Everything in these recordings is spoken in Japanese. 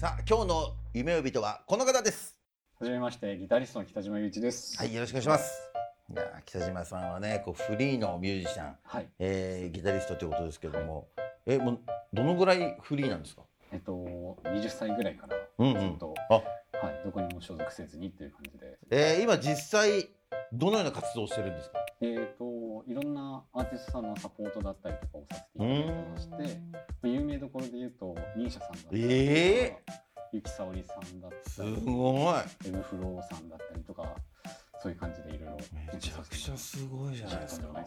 さあ今日の夢追い人はこの方です。はじめまして、ギタリストの北島雄一です。はいよろしくお願いします。いや北島さんはねこうフリーのミュージシャン、はい。えーギタリストということですけども。えもうどのぐらいフリーなんですか？えっと、20歳ぐらいからうんうん。ずっと、あ。はい、どこにも所属せずにっていう感じで、えー今実際どのような活動をしてるんですか？えっと、いろんなアーティストさんのサポートだったりとかをさせていただいてまして、まあ有名どころで言うと、ミーシャさんだったりとか、えゆきさおりさんだったすり、ごい。エムフローさんだったりとか、そういう感じでいろいろめちゃくちゃすごいじゃないですか。あ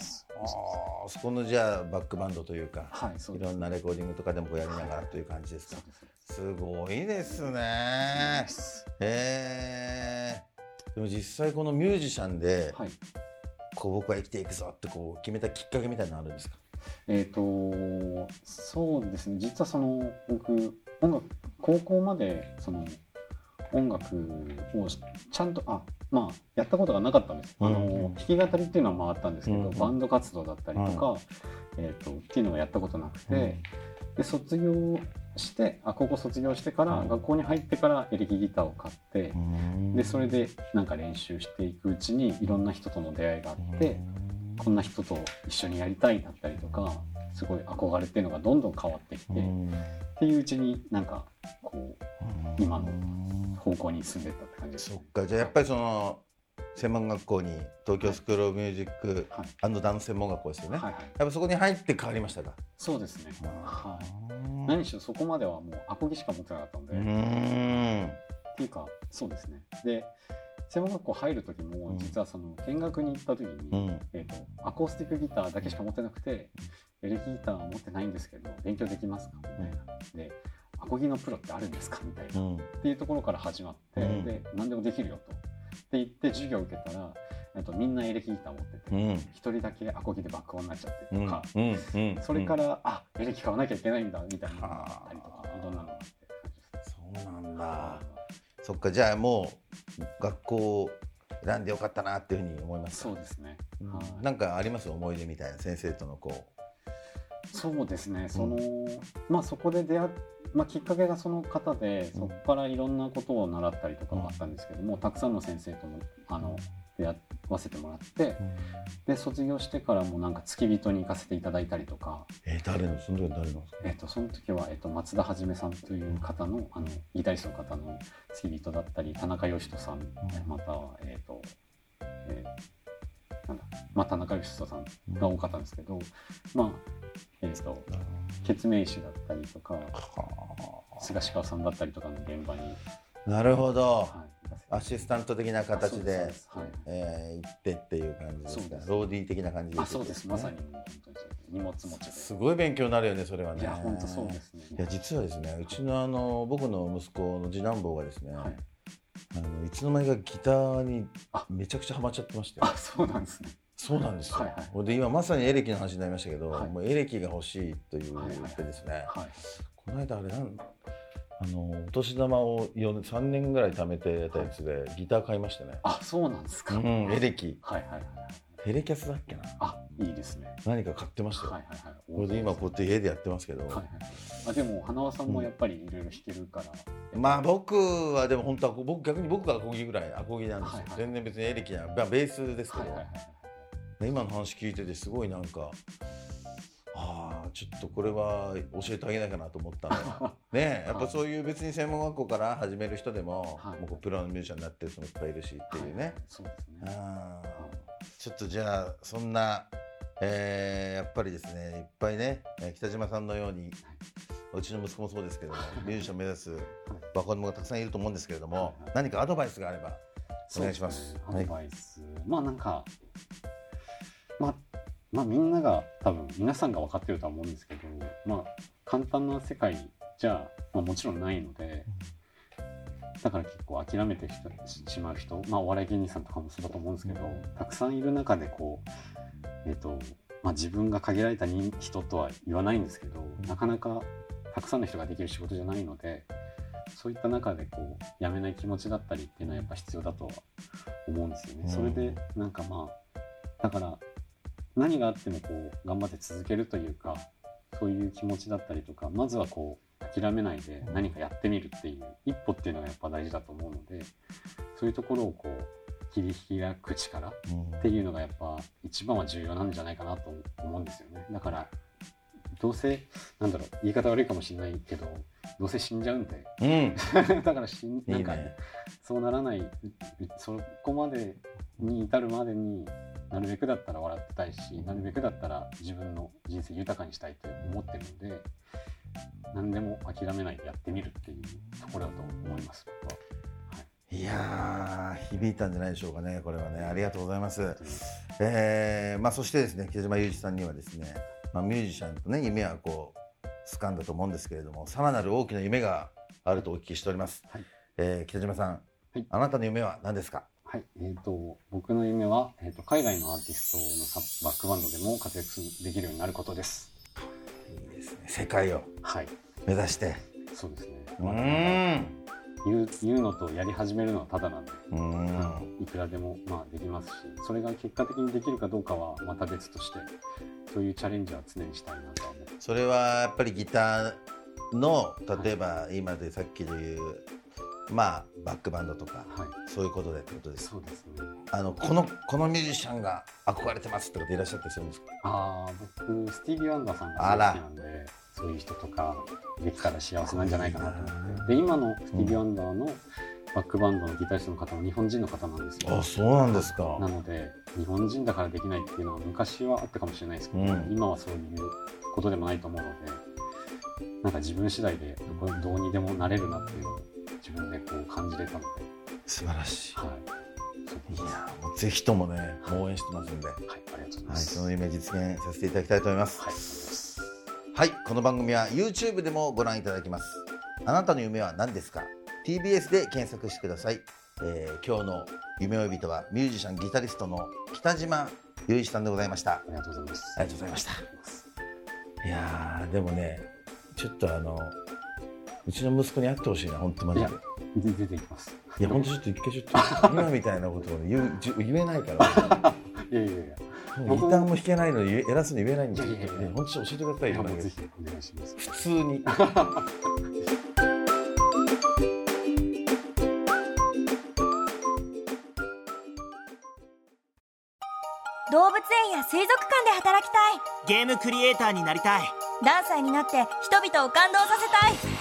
あそこのじゃあバックバンドというかはい。いろんなレコーディングとかでもやりながらという感じですか。そうです。す。ごいですね。へえでも実際このミュージシャンではい。こう僕は生きていくぞってこう決めたきっかけみたいなのあるんですか？えー、とそうですね。実はその僕音楽高校までその音楽をしちゃんとあまあやったことがなかったんです、あうんの弾き語りっていうのは回ったんですけど、うんバンド活動だったりとか、えー、とっていうのをやったことなくて、で卒業してあ高校卒業してから、うん学校に入ってからエレキギターを買って、でそれでなんか練習していくうちにいろんな人との出会いがあって、こんな人と一緒にやりたいだったりとかすごい憧れっていうのがどんどん変わってきて、っていううちになんかこう今の方向に進んでったって感じです、そっか。じゃあやっぱりその専門学校に東京スクール・オブ・ミュージックはい。ダンス専門学校ですよね、はいはい。やっぱそこに入って変わりましたか？そうですね、はい、い何しろそこまではもうアコギしか持ってなかったので、うっていうかそうですね。で専門学校入る時も実はその見学に行った時に、うん。えー、とアコースティックギターだけしか持ってなくてエレキギターは持ってないんですけど勉強できますか？みたいな。でアコギのプロってあるんですか？みたいな、っうん。ていうところから始まって、うん。で何でもできるよと言って授業を受けたらえっとみんなエレキギター持っててうん。一、人だけアコギで爆音になっちゃってうんとか、うんうんそれから、あエレキ買わなきゃいけないんだみたいなのがあったりとかはあいろんなのがあって。そうなんだ。そっかじゃあもう学校を選んでよかったなっていうふうに思います。そうですね、なんかあります？思い出みたいな先生とのこそうですね。その、まあそこで出会っまあ、きっかけがその方でそこからいろんなことを習ったりとかがあったんですけども、たくさんの先生ともあの出会わせてもらってで卒業してからもなんか付き人に行かせていただいたりとか、えー、誰のその時誰のえっとその時は、えっと松田はじめさんという方のあのギタリストの方の付き人だったり田中義人さん、またはえっ、と、えーなんだまあ、田中義人さんが多かったんですけど、まあえっ、と決命師だったりとか菅氏川さんだったりとかの現場に、なるほど、はい、アシスタント的な形でですそうです。えー行ってっていう感じですか。ローディー的な感じではい、あそうです。まさに荷物持ちで。すごい勉強になるよねそれはね。いや本当そうですね。いや実はですねうちのあの僕の息子の次男坊がですね、はい。あのいつの間にかギターにあ。めちゃくちゃハマっちゃってまして。あそうなんですね。そうなんですよ、はいはい。ほんで今まさにエレキの話になりましたけど、はい。もうエレキが欲しいというってですね、はいこの間あれなんあのお年玉を4 3年ぐらい貯めてたやつでギター買いましてね、あそうなんですか、うん、エレキ。はいはいはい。テレキャスだっけな。あいいですね。何か買ってましたよ、はいはいはい。これで今こうやって家でやってますけど、はいはいあでも花輪さんもやっぱりいろいろ弾けるから、まあ僕はでも本当は僕逆に僕がアコギぐらいアコギなんですよ、はいはい。全然別にエレキな、まあ、ベースですけど、はいはいはい。今の話聞いててすごいなんかちょっとこれは教えてあげなきゃなと思ったのよ。ねやっぱそういう別に専門学校から始める人でも,、はい。もうプロのミュージシャンになってる人もいっぱいいるしっていうね、そうですね。あー。ちょっとじゃあそんな、えーやっぱりですねいっぱいねえー北島さんのようにうちの息子もそうですけどもミュージシャンを目指す若者がたくさんいると思うんですけれども、はい。はい。何かアドバイスがあればお願いします。すね。はいアドバイス、まあなんかまあまあみんなが多分皆さんが分かってるとは思うんですけどまあ簡単な世界じゃ、まあ、もちろんないので、だから結構諦めてししまう人まあお笑い芸人さんとかもそうだと思うんですけど、たくさんいる中でこうえっ、とまあ自分が限られた人人とは言わないんですけどなかなかたくさんの人ができる仕事じゃないのでそういった中でこうやめない気持ちだったりっていうのはやっぱ必要だとは思うんですよね。うん。それでなんかまあだから何があってもこう頑張って続けるというかそういう気持ちだったりとかまずはこう諦めないで何かやってみるっていう一歩っていうのがやっぱ大事だと思うのでそういうところをこう切り開く力っていうのがやっぱ一番は重要なんじゃないかなと思うんですよね。だからどうせなんだろう言い方悪いかもしれないけどどうせ死んじゃうんでうん。だから死んいないんかね。そうならないうそこまでに至るまでになるべくだったら笑ってたいしなるべくだったら自分の人生豊かにしたいと思ってるので何でも諦めないでやってみるっていうところだと思います僕は。い。やー響いたんじゃないでしょうかねこれはね。ありがとうございます。はいえーまあ、そしてですね北島裕二さんにはですね、まあ、ミュージシャンとね夢はこう掴んだと思うんですけれどもさらなる大きな夢があるとお聞きしております、はい。えー北島さん、はい。あなたの夢は何ですか？はい、えー、と僕の夢は、えー、と海外のアーティストのサバックバンドでも活躍できるようになることです。いいですね。世界をはい、目指して。そうですね。うーん言う言うのとやり始めるのはただなんで、いくらでもまあできますし、それが結果的にできるかどうかはまた別として、そういうチャレンジは常にしたいなとは思。それはやっぱりギターの例えば今でさっきで言うまあバックバンドとかはい、そういうことでってことですそうですね。あのこのこのミュージシャンが憧れてますって方いらっしゃったりするんですか？ああ、僕スティービー・ワンダーさんが好きなんで、そういう人とかできたら幸せなんじゃないかなと思って。で今のスティービー・ワンダーのバックバンドのギタリストの方は日本人の方なんですよ。あそうなんですか。なので日本人だからできないっていうのは昔はあったかもしれないですけど、うん。今はそういうことでもないと思うのでなんか自分次第でどこどうにでもなれるなっていうのを自分でこう感じれたので、素晴らしはい、い。いそうやもうぜひともね応援してますんで、ははい、ありがとうございまい、す。その夢実現させていただきたいと思います。はい、はい、この番組は YouTube でもご覧いただけます。あなたの夢は何ですか ?TBS で検索してください。えー今日の夢追い人はミュージシャンギタリストの北島雄一さんでございました。ありがとうございます。ありがとうございましたいやーでもねちょっとあのうちの息子に会ってほしいな本当マジで。いやで出ていきます。いや本当ちょっと一回ちょっと 今みたいなことをね言う言えないから。いやいやいや、ギターも弾けないのに言え偉そうに言えないんでいやいやいや。ね本当に教えてくださいいやよもうぜひお願いします。普通に。動物園や水族館で働きたい。ゲームクリエイターになりたい。何歳になって人々を感動させたい